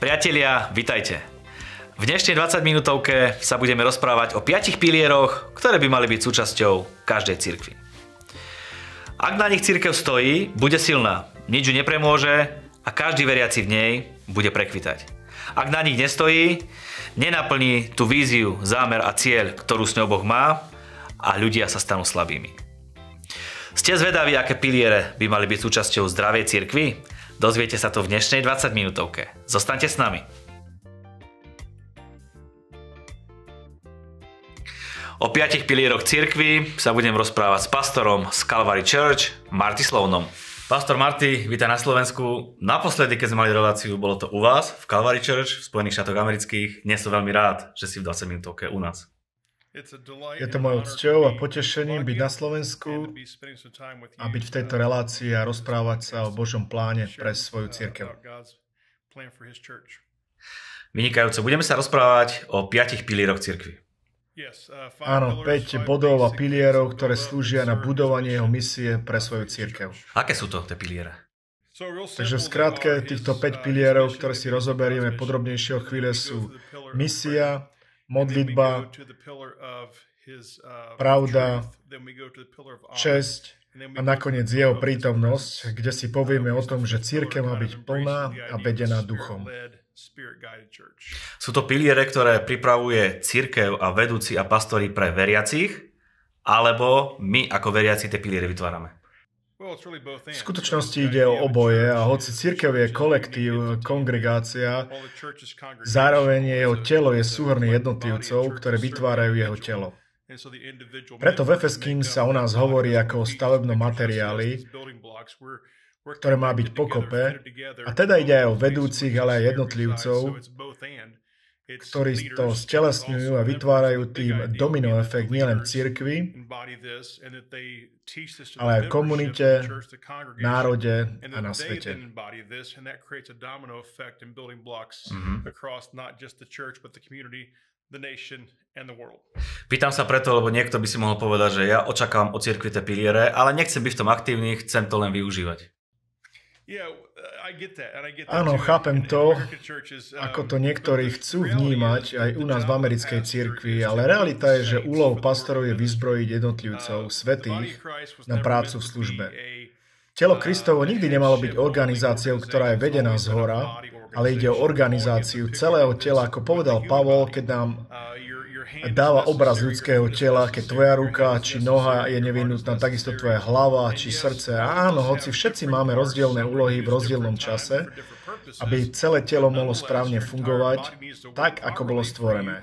Priatelia, vitajte. V dnešnej 20 minútovke sa budeme rozprávať o piatich pilieroch, ktoré by mali byť súčasťou každej cirkvi. Ak na nich cirkev stojí, bude silná, nič ju nepremôže a každý veriaci v nej bude prekvitať. Ak na nich nestojí, nenaplní tú víziu, zámer a cieľ, ktorú s ňou Boh má a ľudia sa stanú slabými. Ste zvedaví, aké piliere by mali byť súčasťou zdravej cirkvi? Dozviete sa to v dnešnej 20 minútovke. Zostaňte s nami. O piatich pilieroch cirkvi sa budem rozprávať s pastorom z Calvary Church, Marty Slovnom. Pastor Marty, vítaj na Slovensku. Naposledy, keď sme mali reláciu, bolo to u vás v Calvary Church v Spojených štátoch amerických. Dnes som veľmi rád, že si v 20 minútovke u nás. Je to mojou cťou a potešením byť na Slovensku a byť v tejto relácii a rozprávať sa o Božom pláne pre svoju církev. Vynikajúco. Budeme sa rozprávať o piatich pilieroch cirkvi. Áno, 5 bodov a pilierov, ktoré slúžia na budovanie jeho misie pre svoju církev. Aké sú to tie piliere? Takže v skratke týchto 5 pilierov, ktoré si rozoberieme podrobnejšie o chvíle sú misia, modlitba, pravda, česť a nakoniec jeho prítomnosť, kde si povieme o tom, že církev má byť plná a vedená duchom. Sú to piliere, ktoré pripravuje církev a vedúci a pastori pre veriacich, alebo my ako veriaci tie piliere vytvárame? V skutočnosti ide o oboje a hoci církev je kolektív, kongregácia, zároveň jeho telo je súhrný jednotlivcov, ktoré vytvárajú jeho telo. Preto v Efeským sa o nás hovorí ako o stavebnom materiáli, ktoré má byť pokope, a teda ide aj o vedúcich, ale aj jednotlivcov, ktorí to stelesňujú a vytvárajú tým domino efekt nielen cirkvi, ale aj komunite, národe a na svete. Mm-hmm. Pýtam sa preto, lebo niekto by si mohol povedať, že ja očakávam od cirkvi tie piliere, ale nechcem byť v tom aktívny, chcem to len využívať. Áno, chápem to, ako to niektorí chcú vnímať aj u nás v americkej cirkvi, ale realita je, že úlohou pastorov je vyzbrojiť jednotlivcov, svetých, na prácu v službe. Telo Kristovo nikdy nemalo byť organizáciou, ktorá je vedená z hora, ale ide o organizáciu celého tela, ako povedal Pavol, keď nám dáva obraz ľudského tela, keď tvoja ruka či noha je nevyhnutná, takisto tvoja hlava či srdce. Áno, hoci všetci máme rozdielne úlohy v rozdielnom čase, aby celé telo mohlo správne fungovať tak, ako bolo stvorené.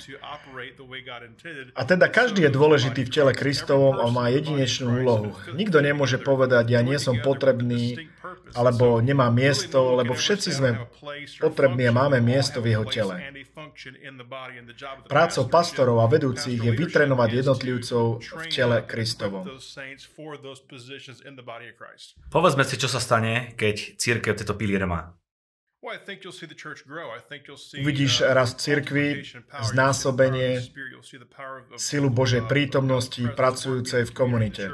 A teda každý je dôležitý v tele Kristovom a má jedinečnú úlohu. Nikto nemôže povedať, ja nie som potrebný, alebo nemá miesto, lebo všetci sme potrební a máme miesto v jeho tele. Prácou pastorov a vedúcich je vytrenovať jednotlivcov v tele Kristovom. Povedzme si, čo sa stane, keď církev tieto piliere má. Uvidíš uh, rast cirkvi, znásobenie, silu Božej prítomnosti pracujúcej v komunite.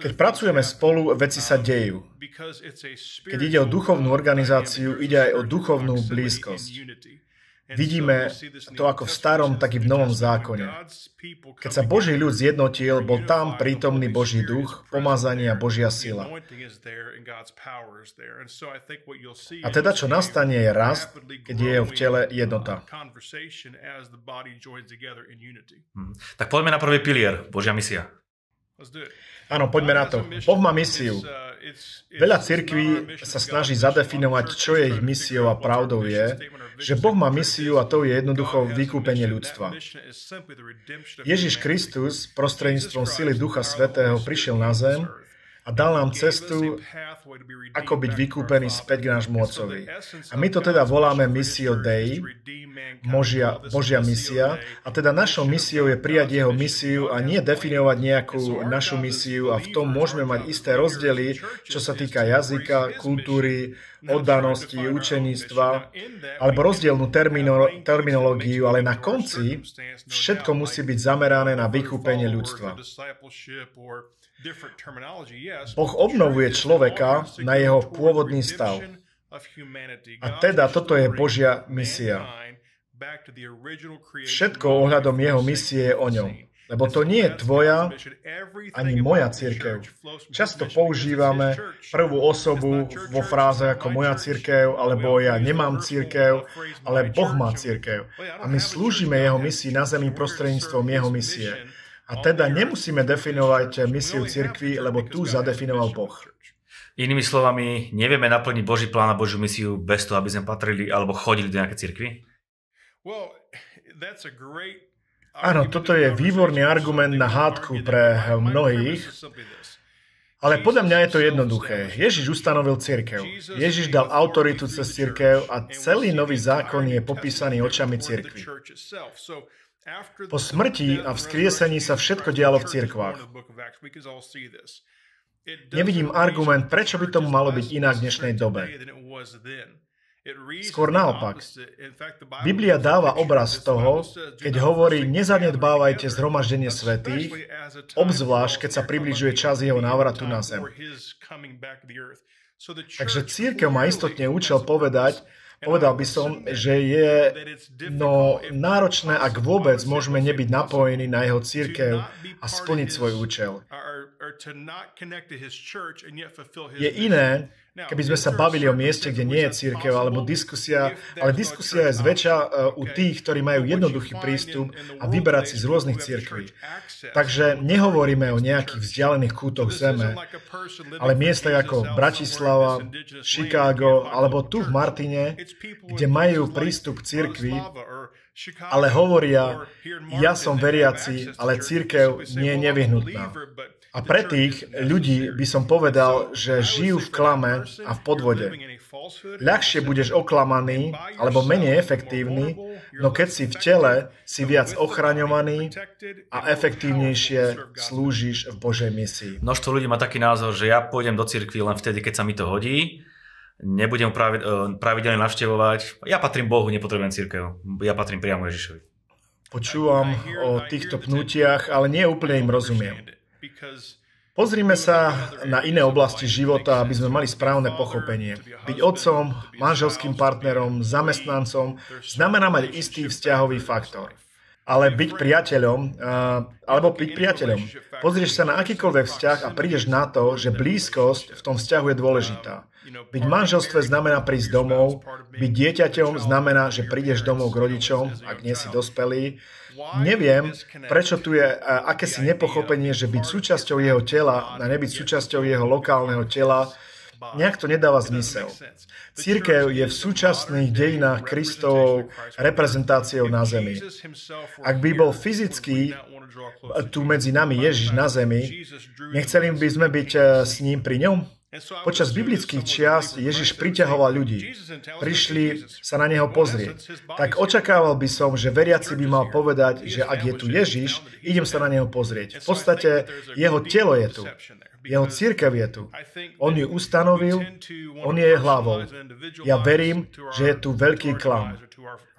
Keď pracujeme spolu, veci sa dejú. Keď ide o duchovnú organizáciu, ide aj o duchovnú blízkosť. Vidíme to ako v starom, tak i v novom zákone. Keď sa Boží ľud zjednotil, bol tam prítomný Boží duch, pomazanie a Božia sila. A teda čo nastane je rast, keď je v tele jednota. Hmm. Tak poďme na prvý pilier, Božia misia. Áno, poďme na to. Boh má misiu. Veľa cirkví sa snaží zadefinovať, čo je ich misiou a pravdou je, že Boh má misiu a to je jednoducho vykúpenie ľudstva. Ježiš Kristus prostredníctvom sily Ducha Svetého prišiel na zem a dal nám cestu, ako byť vykúpený späť k nášmu Otcovi. A my to teda voláme Missio Dei, Božia, Božia misia. A teda našou misiou je prijať jeho misiu a nie definovať nejakú našu misiu a v tom môžeme mať isté rozdiely, čo sa týka jazyka, kultúry, oddanosti, učeníctva, alebo rozdielnú termino, terminológiu, ale na konci všetko musí byť zamerané na vykúpenie ľudstva. Boh obnovuje človeka na jeho pôvodný stav. A teda toto je Božia misia. Všetko ohľadom jeho misie je o ňom. Lebo to nie je tvoja ani moja církev. Často používame prvú osobu vo fráze ako moja církev, alebo ja nemám církev, ale Boh má církev. A my slúžime jeho misii na zemi prostredníctvom jeho misie. A teda nemusíme definovať misiu církvy, lebo tu zadefinoval Boh. Inými slovami, nevieme naplniť Boží plán a Božiu misiu bez toho, aby sme patrili alebo chodili do nejaké cirkvi? Áno, toto je výborný argument na hádku pre mnohých, ale podľa mňa je to jednoduché. Ježiš ustanovil církev. Ježiš dal autoritu cez církev a celý nový zákon je popísaný očami církvy. Po smrti a vzkriesení sa všetko dialo v cirkvách. Nevidím argument, prečo by tomu malo byť inak v dnešnej dobe. Skôr naopak. Biblia dáva obraz toho, keď hovorí, nezanedbávajte zhromaždenie svetých, obzvlášť, keď sa približuje čas jeho návratu na zem. Takže církev má istotne účel povedať, Povedal by som, že je no, náročné, ak vôbec môžeme nebyť napojení na jeho církev a splniť svoj účel. Je iné, keby sme sa bavili o mieste, kde nie je církev, alebo diskusia, ale diskusia je zväčša uh, u tých, ktorí majú jednoduchý prístup a vyberať si z rôznych církví. Takže nehovoríme o nejakých vzdialených kútoch zeme, ale miesta ako Bratislava, Chicago alebo tu v Martine, kde majú prístup k církvi, ale hovoria, ja som veriaci, ale církev nie je nevyhnutná. A pre tých ľudí by som povedal, že žijú v klame a v podvode. Ľahšie budeš oklamaný alebo menej efektívny, no keď si v tele, si viac ochraňovaný a efektívnejšie slúžiš v Božej misii. Množstvo ľudí má taký názor, že ja pôjdem do cirkvi len vtedy, keď sa mi to hodí, nebudem e, pravidelne navštevovať. Ja patrím Bohu, nepotrebujem církev. Ja patrím priamo Ježišovi. Počúvam o týchto pnutiach, ale nie úplne im rozumiem. Pozrime sa na iné oblasti života, aby sme mali správne pochopenie. Byť otcom, manželským partnerom, zamestnancom znamená mať istý vzťahový faktor. Ale byť priateľom, alebo byť priateľom. Pozrieš sa na akýkoľvek vzťah a prídeš na to, že blízkosť v tom vzťahu je dôležitá. Byť v manželstve znamená prísť domov, byť dieťaťom znamená, že prídeš domov k rodičom, ak nie si dospelý, Neviem, prečo tu je akési nepochopenie, že byť súčasťou jeho tela a nebyť súčasťou jeho lokálneho tela, nejak to nedáva zmysel. Církev je v súčasných dejinách Kristovou reprezentáciou na zemi. Ak by bol fyzicky tu medzi nami Ježiš na zemi, nechceli by sme byť eh, s ním pri ňom? Počas biblických čiast Ježiš priťahoval ľudí. Prišli sa na neho pozrieť. Tak očakával by som, že veriaci by mal povedať, že ak je tu Ježiš, idem sa na neho pozrieť. V podstate jeho telo je tu. Jeho církev je tu. On ju ustanovil, on je hlavou. Ja verím, že je tu veľký klam.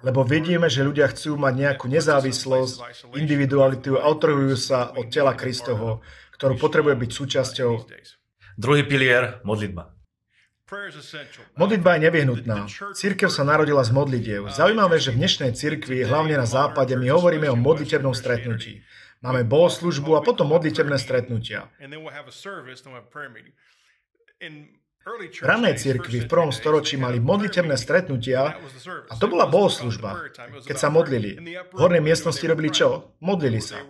Lebo vidíme, že ľudia chcú mať nejakú nezávislosť, individualitu a otrhujú sa od tela Kristoho, ktorú potrebuje byť súčasťou Druhý pilier, modlitba. Modlitba je nevyhnutná. Církev sa narodila z modlitiev. Zaujímavé, že v dnešnej cirkvi, hlavne na západe, my hovoríme o modlitebnom stretnutí. Máme bohoslužbu a potom modlitebné stretnutia. V ranej cirkvi v prvom storočí mali modlitebné stretnutia a to bola bohoslužba. Keď sa modlili. V hornej miestnosti robili čo? Modlili sa.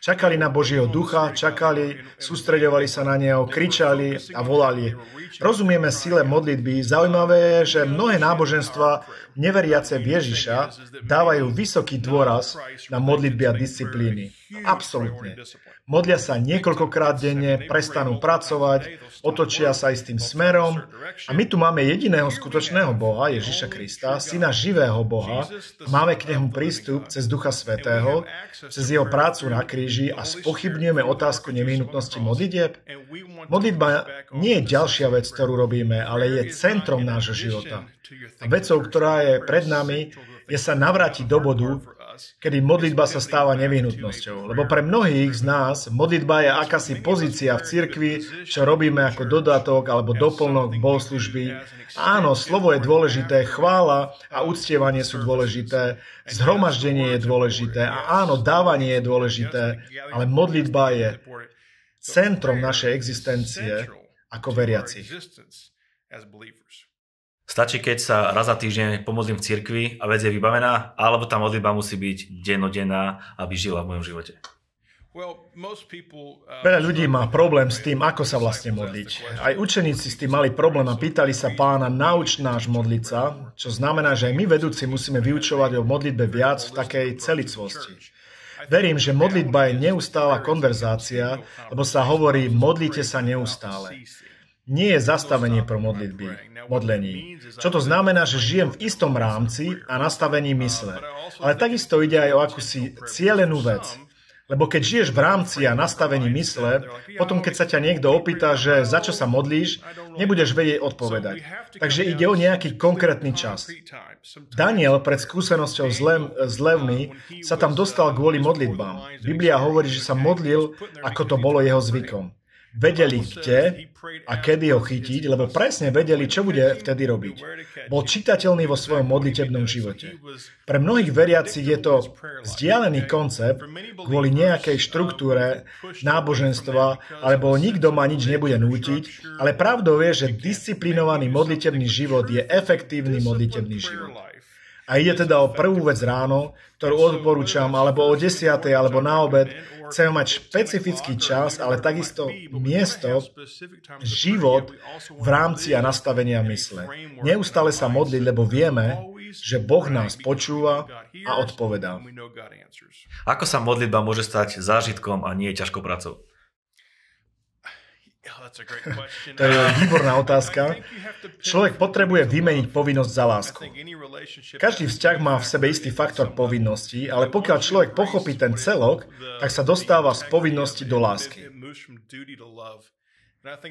Čakali na Božieho ducha, čakali, sústredovali sa na Neho, kričali a volali. Rozumieme sile modlitby. Zaujímavé je, že mnohé náboženstva neveriace v Ježiša dávajú vysoký dôraz na modlitby a disciplíny. Absolútne. Modlia sa niekoľkokrát denne, prestanú pracovať, otočia sa istým smerom. a my tu máme jediného skutočného Boha, Ježiša Krista, syna živého Boha. Máme k nemu prístup cez Ducha Svetého, cez jeho prácu na kríži a spochybňujeme otázku nevyhnutnosti modlitieb. Modlitba nie je ďalšia vec, ktorú robíme, ale je centrom nášho života. A vecou, ktorá je pred nami, je sa navrátiť do bodu, kedy modlitba sa stáva nevyhnutnosťou. Lebo pre mnohých z nás modlitba je akási pozícia v cirkvi, čo robíme ako dodatok alebo doplnok bohoslužby. Áno, slovo je dôležité, chvála a uctievanie sú dôležité, zhromaždenie je dôležité a áno, dávanie je dôležité, ale modlitba je centrom našej existencie ako veriacich. Stačí, keď sa raz za týždeň pomodlím v cirkvi a vec je vybavená, alebo tá modlitba musí byť dennodenná, aby žila v mojom živote? Uh, Veľa ľudí má problém s tým, ako sa vlastne modliť. Aj učeníci s tým mali problém a pýtali sa pána, nauč náš modliť sa, čo znamená, že aj my vedúci musíme vyučovať o modlitbe viac v takej celicvosti. Verím, že modlitba je neustála konverzácia, lebo sa hovorí, modlite sa neustále nie je zastavenie pro modlitby, modlení. Čo to znamená, že žijem v istom rámci a nastavení mysle. Ale takisto ide aj o akúsi cielenú vec. Lebo keď žiješ v rámci a nastavení mysle, potom keď sa ťa niekto opýta, že za čo sa modlíš, nebudeš vedieť odpovedať. Takže ide o nejaký konkrétny čas. Daniel pred skúsenosťou s, lev, s levmi sa tam dostal kvôli modlitbám. Biblia hovorí, že sa modlil, ako to bolo jeho zvykom. Vedeli kde a kedy ho chytiť, lebo presne vedeli, čo bude vtedy robiť. Bol čitateľný vo svojom modlitebnom živote. Pre mnohých veriacich je to vzdialený koncept kvôli nejakej štruktúre náboženstva, alebo nikto ma nič nebude nútiť, ale pravdou je, že disciplinovaný modlitebný život je efektívny modlitebný život. A ide teda o prvú vec ráno, ktorú odporúčam, alebo o desiatej, alebo na obed, Chceme mať špecifický čas, ale takisto miesto, život v rámci a nastavenia mysle. Neustále sa modliť, lebo vieme, že Boh nás počúva a odpovedá. Ako sa modlitba môže stať zážitkom a nie ťažkou prácou? To je výborná otázka. Človek potrebuje vymeniť povinnosť za lásku. Každý vzťah má v sebe istý faktor povinnosti, ale pokiaľ človek pochopí ten celok, tak sa dostáva z povinnosti do lásky.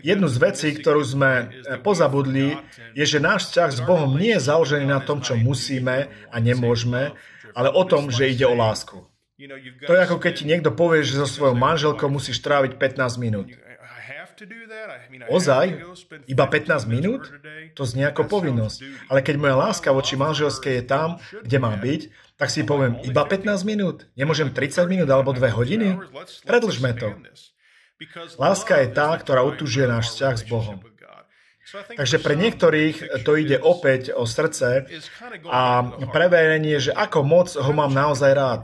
Jednu z vecí, ktorú sme pozabudli, je, že náš vzťah s Bohom nie je založený na tom, čo musíme a nemôžeme, ale o tom, že ide o lásku. To je ako keď ti niekto povie, že so svojou manželkou musíš tráviť 15 minút. Ozaj? Iba 15 minút? To znie ako povinnosť. Ale keď moja láska voči manželskej je tam, kde má byť, tak si poviem, iba 15 minút? Nemôžem 30 minút alebo 2 hodiny? Predlžme to. Láska je tá, ktorá utužuje náš vzťah s Bohom. Takže pre niektorých to ide opäť o srdce a preverenie, že ako moc ho mám naozaj rád.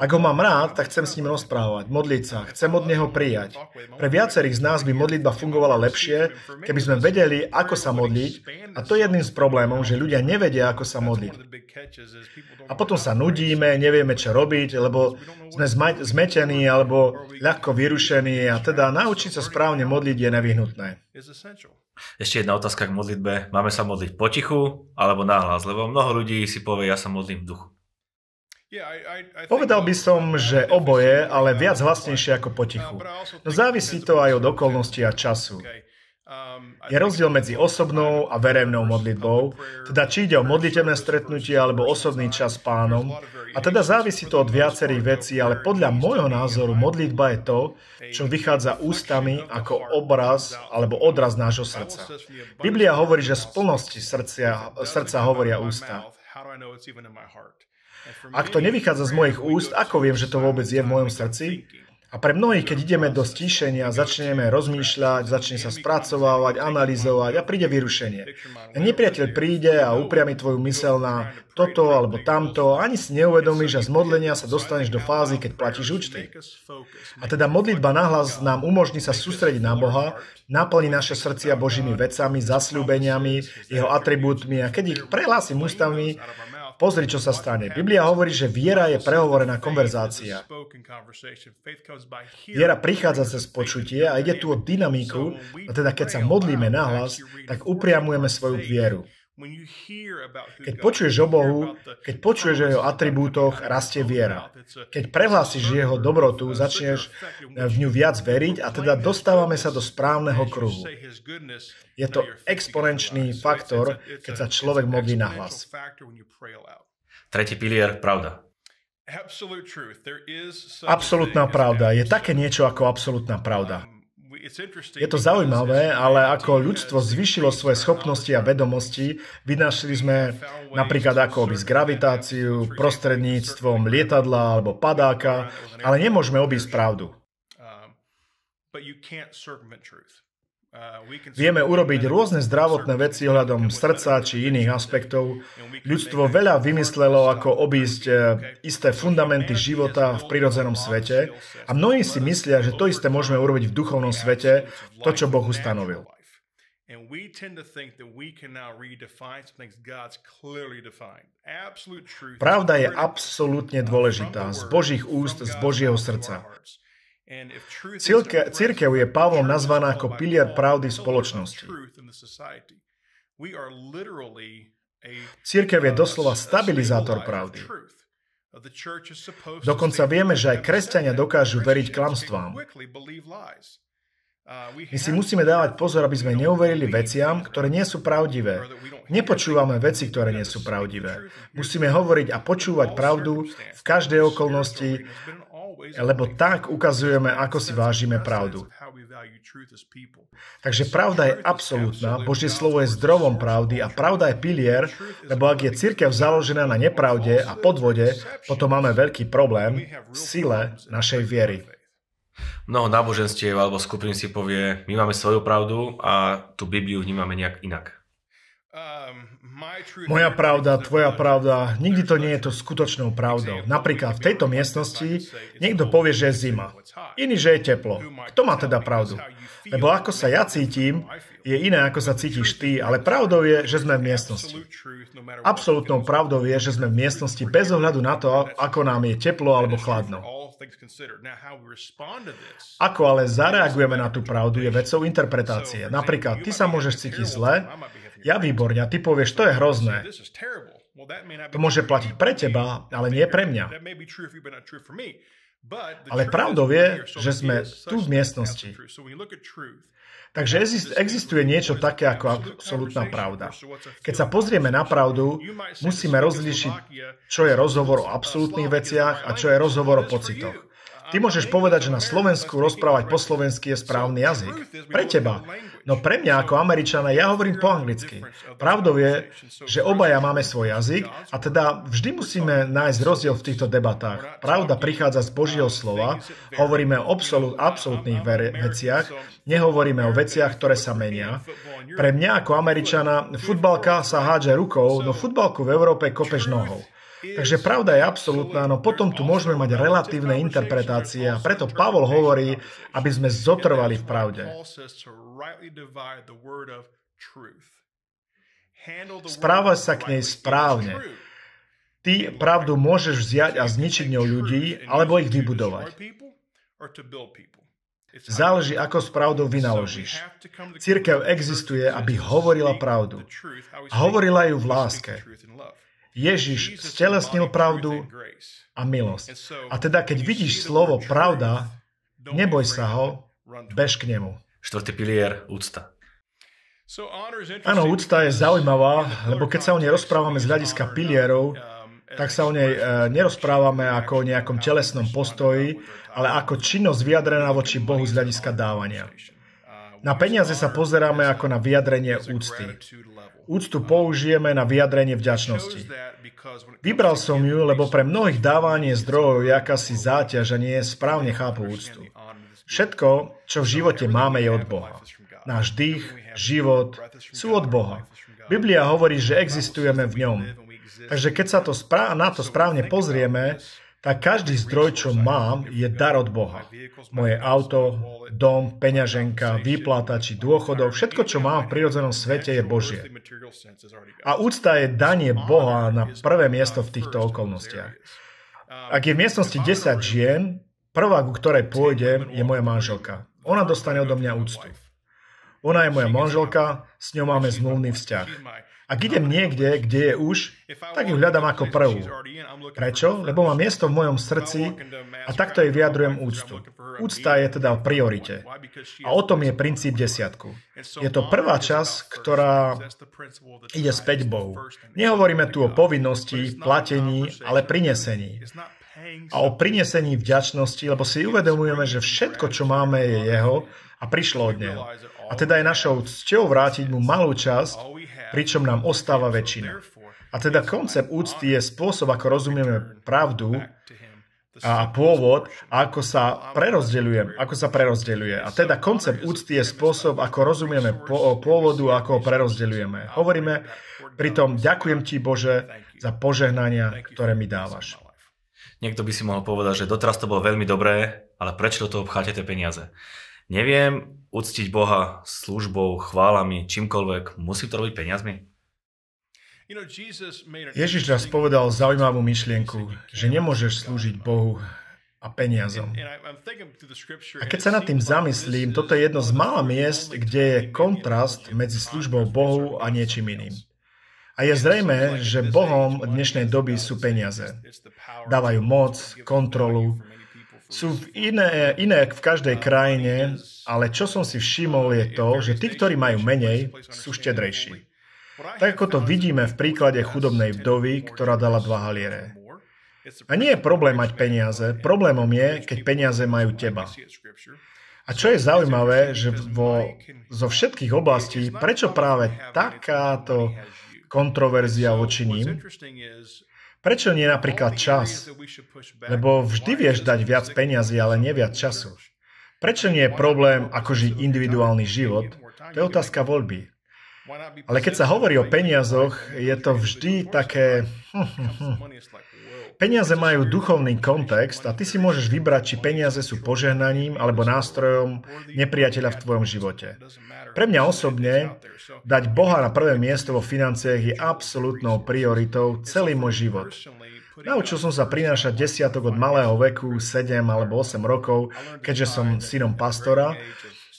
Ak ho mám rád, tak chcem s ním rozprávať, modliť sa, chcem od neho prijať. Pre viacerých z nás by modlitba fungovala lepšie, keby sme vedeli, ako sa modliť. A to je jedným z problémov, že ľudia nevedia, ako sa modliť. A potom sa nudíme, nevieme, čo robiť, lebo sme zmetení alebo ľahko vyrušení a teda naučiť sa správne modliť je nevyhnutné. Ešte jedna otázka k modlitbe. Máme sa modliť potichu alebo náhlas? Lebo mnoho ľudí si povie, ja sa modlím v duchu. Povedal by som, že oboje, ale viac hlasnejšie ako potichu. No závisí to aj od okolností a času. Je rozdiel medzi osobnou a verejnou modlitbou, teda či ide o modlitebné stretnutie alebo osobný čas s pánom. A teda závisí to od viacerých vecí, ale podľa môjho názoru modlitba je to, čo vychádza ústami ako obraz alebo odraz nášho srdca. Biblia hovorí, že z plnosti srdcia, srdca hovoria ústa. Ak to nevychádza z mojich úst, ako viem, že to vôbec je v mojom srdci? A pre mnohých, keď ideme do stíšenia, začneme rozmýšľať, začne sa spracovávať, analyzovať a príde vyrušenie. Nepriateľ príde a upriami tvoju mysel na toto alebo tamto, ani si neuvedomíš a z modlenia sa dostaneš do fázy, keď platíš účty. A teda modlitba nahlas nám umožní sa sústrediť na Boha, naplní naše srdcia Božími vecami, zasľúbeniami, jeho atribútmi a keď ich prehlásim ústami, pozri, čo sa stane. Biblia hovorí, že viera je prehovorená konverzácia. Viera prichádza cez počutie a ide tu o dynamiku, a teda keď sa modlíme nahlas, tak upriamujeme svoju vieru. Keď počuješ o Bohu, keď počuješ o jeho atribútoch, rastie viera. Keď prehlásiš jeho dobrotu, začneš v ňu viac veriť a teda dostávame sa do správneho kruhu. Je to exponenčný faktor, keď sa človek modlí na hlas. Tretí pilier, pravda. Absolutná pravda. Je také niečo ako absolútna pravda. Je to zaujímavé, ale ako ľudstvo zvyšilo svoje schopnosti a vedomosti, vynašli sme napríklad ako obísť gravitáciu prostredníctvom lietadla alebo padáka, ale nemôžeme obísť pravdu. Vieme urobiť rôzne zdravotné veci ohľadom srdca či iných aspektov. Ľudstvo veľa vymyslelo, ako obísť eh, isté fundamenty života v prirodzenom svete a mnohí si myslia, že to isté môžeme urobiť v duchovnom svete, to, čo Boh ustanovil. Pravda je absolútne dôležitá z Božích úst, z Božieho srdca. Církev je Pavlom nazvaná ako pilier pravdy spoločnosti. Církev je doslova stabilizátor pravdy. Dokonca vieme, že aj kresťania dokážu veriť klamstvám. My si musíme dávať pozor, aby sme neuverili veciam, ktoré nie sú pravdivé. Nepočúvame veci, ktoré nie sú pravdivé. Musíme hovoriť a počúvať pravdu v každej okolnosti lebo tak ukazujeme, ako si vážime pravdu. Takže pravda je absolútna, Božie slovo je zdrovom pravdy a pravda je pilier, lebo ak je církev založená na nepravde a podvode, potom máme veľký problém v sile našej viery. Mnoho náboženstiev alebo skupín si povie, my máme svoju pravdu a tú Bibliu vnímame nejak inak. Moja pravda, tvoja pravda, nikdy to nie je to skutočnou pravdou. Napríklad v tejto miestnosti niekto povie, že je zima, iný, že je teplo. Kto má teda pravdu? Lebo ako sa ja cítim, je iné, ako sa cítiš ty, ale pravdou je, že sme v miestnosti. Absolutnou pravdou je, že sme v miestnosti bez ohľadu na to, ako nám je teplo alebo chladno. Ako ale zareagujeme na tú pravdu je vecou interpretácie. Napríklad, ty sa môžeš cítiť zle, ja výborne, a ty povieš, to je hrozné. To môže platiť pre teba, ale nie pre mňa. Ale pravdou je, že sme tu v miestnosti. Takže existuje niečo také ako absolútna pravda. Keď sa pozrieme na pravdu, musíme rozlíšiť, čo je rozhovor o absolútnych veciach a čo je rozhovor o pocitoch. Ty môžeš povedať, že na Slovensku rozprávať po slovensky je správny jazyk. Pre teba. No pre mňa ako Američana ja hovorím po anglicky. Pravdou je, že obaja máme svoj jazyk a teda vždy musíme nájsť rozdiel v týchto debatách. Pravda prichádza z Božieho slova, hovoríme o absolút, absolútnych veciach, nehovoríme o veciach, ktoré sa menia. Pre mňa ako Američana futbalka sa hádže rukou, no futbalku v Európe kopeš nohou. Takže pravda je absolútna, no potom tu môžeme mať relatívne interpretácie a preto Pavol hovorí, aby sme zotrvali v pravde. Správaj sa k nej správne. Ty pravdu môžeš vziať a zničiť ňou ľudí, alebo ich vybudovať. Záleží, ako s pravdou vynaložíš. Církev existuje, aby hovorila pravdu. A hovorila ju v láske. Ježiš stelesnil pravdu a milosť. A teda, keď vidíš slovo pravda, neboj sa ho, bež k nemu. Štvrtý pilier, úcta. Áno, úcta je zaujímavá, lebo keď sa o nej rozprávame z hľadiska pilierov, tak sa o nej e, nerozprávame ako o nejakom telesnom postoji, ale ako činnosť vyjadrená voči Bohu z hľadiska dávania. Na peniaze sa pozeráme ako na vyjadrenie úcty. Úctu použijeme na vyjadrenie vďačnosti. Vybral som ju, lebo pre mnohých dávanie zdrojov je akási záťaž a nie správne chápu úctu. Všetko, čo v živote máme, je od Boha. Náš dých, život sú od Boha. Biblia hovorí, že existujeme v ňom. Takže keď sa to správ- na to správne pozrieme, tak každý zdroj, čo mám, je dar od Boha. Moje auto, dom, peňaženka, výplata či dôchodov, všetko, čo mám v prirodzenom svete, je Božie. A úcta je danie Boha na prvé miesto v týchto okolnostiach. Ak je v miestnosti 10 žien, prvá, ku ktorej pôjdem, je moja manželka. Ona dostane odo mňa úctu. Ona je moja manželka, s ňou máme zmluvný vzťah. Ak idem niekde, kde je už, tak ju hľadám ako prvú. Prečo? Lebo má miesto v mojom srdci a takto jej vyjadrujem úctu. Úcta je teda v priorite. A o tom je princíp desiatku. Je to prvá časť, ktorá ide späť Bohu. Nehovoríme tu o povinnosti, platení, ale prinesení. A o prinesení vďačnosti, lebo si uvedomujeme, že všetko, čo máme, je Jeho a prišlo od Neho. A teda je našou cťou vrátiť mu malú časť, pričom nám ostáva väčšina. A teda koncept úcty je spôsob, ako rozumieme pravdu a pôvod ako sa prerozdeľuje, ako sa prerozdeľuje. A teda koncept úcty je spôsob, ako rozumieme pôvodu ako ho prerozdeľujeme. Hovoríme pritom, ďakujem ti Bože za požehnania, ktoré mi dávaš. Niekto by si mohol povedať, že doteraz to bolo veľmi dobré, ale prečo do toho pcháte tie peniaze? Neviem, uctiť Boha službou, chválami, čímkoľvek, musí to robiť peniazmi? Ježiš raz povedal zaujímavú myšlienku, že nemôžeš slúžiť Bohu a peniazom. A keď sa nad tým zamyslím, toto je jedno z mála miest, kde je kontrast medzi službou Bohu a niečím iným. A je zrejme, že Bohom dnešnej doby sú peniaze. Dávajú moc, kontrolu, sú iné, iné v každej krajine, ale čo som si všimol je to, že tí, ktorí majú menej, sú štedrejší. Tak ako to vidíme v príklade chudobnej vdovy, ktorá dala dva haliere. A nie je problém mať peniaze, problémom je, keď peniaze majú teba. A čo je zaujímavé, že vo, zo všetkých oblastí, prečo práve takáto kontroverzia voči ním, Prečo nie napríklad čas? Lebo vždy vieš dať viac peniazy, ale nie viac času. Prečo nie je problém, ako žiť individuálny život? To je otázka voľby. Ale keď sa hovorí o peniazoch, je to vždy také... Peniaze majú duchovný kontext a ty si môžeš vybrať, či peniaze sú požehnaním alebo nástrojom nepriateľa v tvojom živote. Pre mňa osobne dať Boha na prvé miesto vo financiách je absolútnou prioritou celý môj život. Naučil som sa prinášať desiatok od malého veku, 7 alebo 8 rokov, keďže som synom pastora,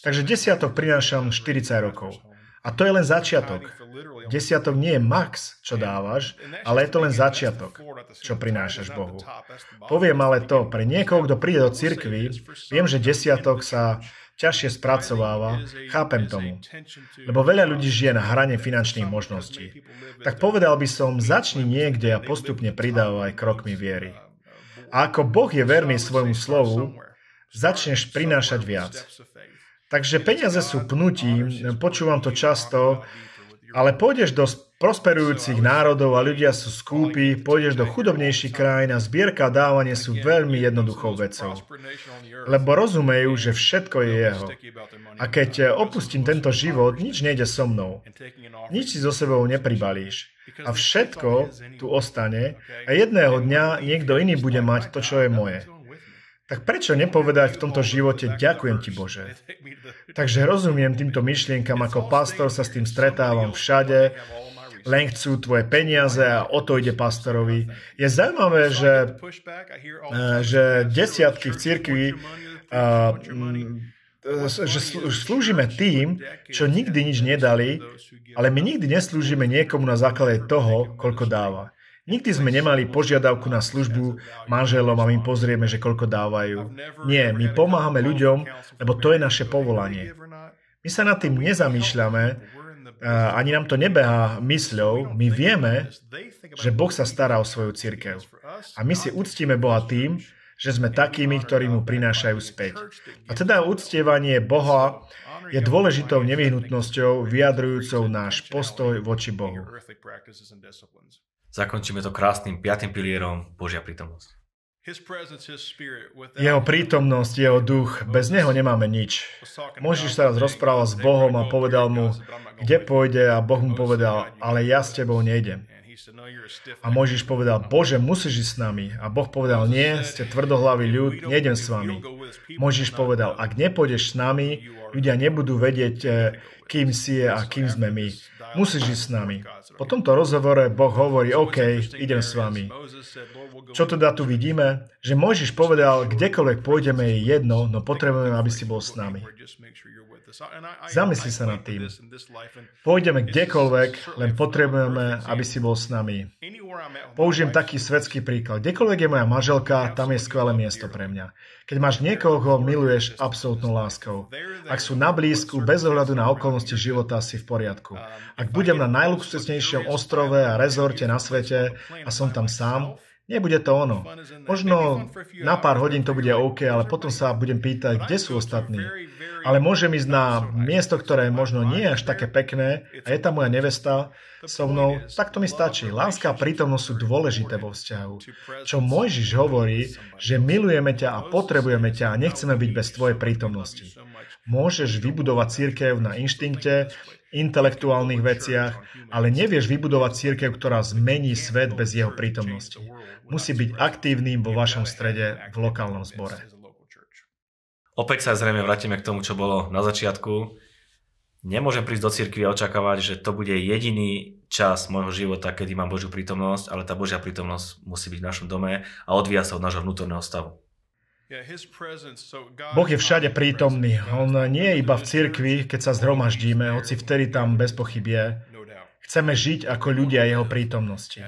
takže desiatok prinášam 40 rokov. A to je len začiatok. Desiatok nie je max, čo dávaš, ale je to len začiatok, čo prinášaš Bohu. Poviem ale to, pre niekoho, kto príde do cirkvy, viem, že desiatok sa ťažšie spracováva, chápem tomu. Lebo veľa ľudí žije na hrane finančných možností. Tak povedal by som, začni niekde a postupne pridávaj krokmi viery. A ako Boh je verný svojmu slovu, začneš prinášať viac. Takže peniaze sú pnutím, počúvam to často, ale pôjdeš do prosperujúcich národov a ľudia sú skúpi, pôjdeš do chudobnejších krajín a zbierka a dávanie sú veľmi jednoduchou vecou. Lebo rozumejú, že všetko je jeho. A keď opustím tento život, nič nejde so mnou. Nič si so sebou nepribalíš. A všetko tu ostane a jedného dňa niekto iný bude mať to, čo je moje. Tak prečo nepovedať v tomto živote ďakujem ti Bože? Takže rozumiem týmto myšlienkam, ako pastor sa s tým stretávam všade, len chcú tvoje peniaze a o to ide pastorovi. Je zaujímavé, že, eh, že desiatky v cirkvi uh, že slúžime tým, čo nikdy nič nedali, ale my nikdy neslúžime niekomu na základe toho, koľko dáva. Nikdy sme nemali požiadavku na službu manželom a my pozrieme, že koľko dávajú. Nie, my pomáhame ľuďom, lebo to je naše povolanie. My sa nad tým nezamýšľame, ani nám to nebeha mysľou, my vieme, že Boh sa stará o svoju církev. A my si uctíme Boha tým, že sme takými, ktorí mu prinášajú späť. A teda uctievanie Boha je dôležitou nevyhnutnosťou vyjadrujúcou náš postoj voči Bohu. Zakončíme to krásnym piatým pilierom Božia prítomnosť. Jeho prítomnosť, jeho duch, bez neho nemáme nič. Môžeš sa raz rozprávať s Bohom a povedal mu, kde pôjde a Boh mu povedal, ale ja s tebou nejdem. A Mojžiš povedal, Bože, musíš ísť s nami. A Boh povedal, nie, ste tvrdohlavý ľud, nejdem s vami. Mojžiš povedal, ak nepôjdeš s nami, ľudia nebudú vedieť, eh, kým si je a kým sme my. Musíš ísť s nami. Po tomto rozhovore Boh hovorí, OK, idem s vami. Čo teda tu vidíme? Že Mojžiš povedal, kdekoľvek pôjdeme je jedno, no potrebujeme, aby si bol s nami. Zamysli sa nad tým. Pôjdeme kdekoľvek, len potrebujeme, aby si bol s nami. Použijem taký svetský príklad. Kdekoľvek je moja manželka, tam je skvelé miesto pre mňa. Keď máš niekoho, koho miluješ absolútnou láskou. Ak sú na blízku, bez ohľadu na okolnosti života, si v poriadku. Ak budem na najluxusnejšom ostrove a rezorte na svete a som tam sám, Nebude to ono. Možno na pár hodín to bude OK, ale potom sa budem pýtať, kde sú ostatní. Ale môžem ísť na miesto, ktoré možno nie je až také pekné a je tam moja nevesta so mnou, tak to mi stačí. Láska a prítomnosť sú dôležité vo vzťahu. Čo Mojžiš hovorí, že milujeme ťa a potrebujeme ťa a nechceme byť bez tvojej prítomnosti. Môžeš vybudovať církev na inštinkte, intelektuálnych veciach, ale nevieš vybudovať církev, ktorá zmení svet bez jeho prítomnosti. Musí byť aktívnym vo vašom strede v lokálnom zbore. Opäť sa zrejme vrátime k tomu, čo bolo na začiatku. Nemôžem prísť do cirkvi a očakávať, že to bude jediný čas môjho života, kedy mám Božiu prítomnosť, ale tá Božia prítomnosť musí byť v našom dome a odvíja sa od nášho vnútorného stavu. Boh je všade prítomný. On nie je iba v cirkvi, keď sa zhromaždíme, hoci vtedy tam bez pochyb je. Chceme žiť ako ľudia jeho prítomnosti.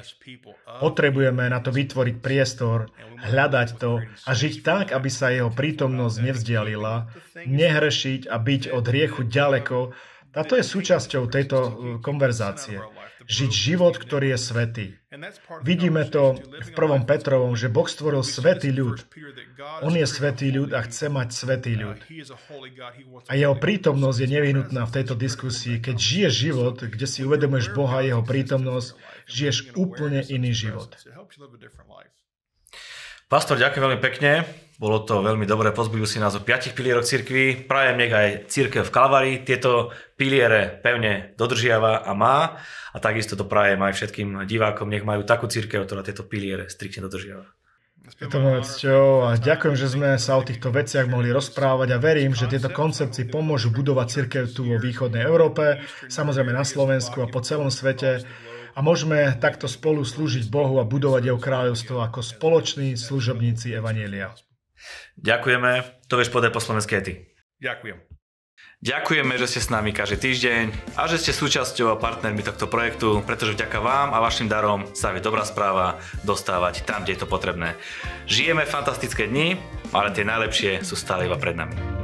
Potrebujeme na to vytvoriť priestor, hľadať to a žiť tak, aby sa jeho prítomnosť nevzdialila, nehrešiť a byť od hriechu ďaleko. A to je súčasťou tejto uh, konverzácie žiť život, ktorý je svetý. Vidíme to v prvom Petrovom, že Boh stvoril svetý ľud. On je svetý ľud a chce mať svetý ľud. A jeho prítomnosť je nevyhnutná v tejto diskusii. Keď žiješ život, kde si uvedomuješ Boha a jeho prítomnosť, žiješ úplne iný život. Pastor, ďakujem veľmi pekne. Bolo to veľmi dobré, pozbudil si nás o piatich pilieroch cirkvi. Prajem nech aj církev v Kalvári tieto piliere pevne dodržiava a má. A takisto to prajem aj všetkým divákom, nech majú takú církev, ktorá tieto piliere striktne dodržiava. Je to cťou a ďakujem, že sme sa o týchto veciach mohli rozprávať a verím, že tieto koncepcie pomôžu budovať církev tu vo východnej Európe, samozrejme na Slovensku a po celom svete a môžeme takto spolu slúžiť Bohu a budovať jeho kráľovstvo ako spoloční služobníci Evanielia. Ďakujeme. To vieš povedať po slovensky ty. Ďakujem. Ďakujeme, že ste s nami každý týždeň a že ste súčasťou a partnermi tohto projektu, pretože vďaka vám a vašim darom sa vie dobrá správa dostávať tam, kde je to potrebné. Žijeme fantastické dni, ale tie najlepšie sú stále iba pred nami.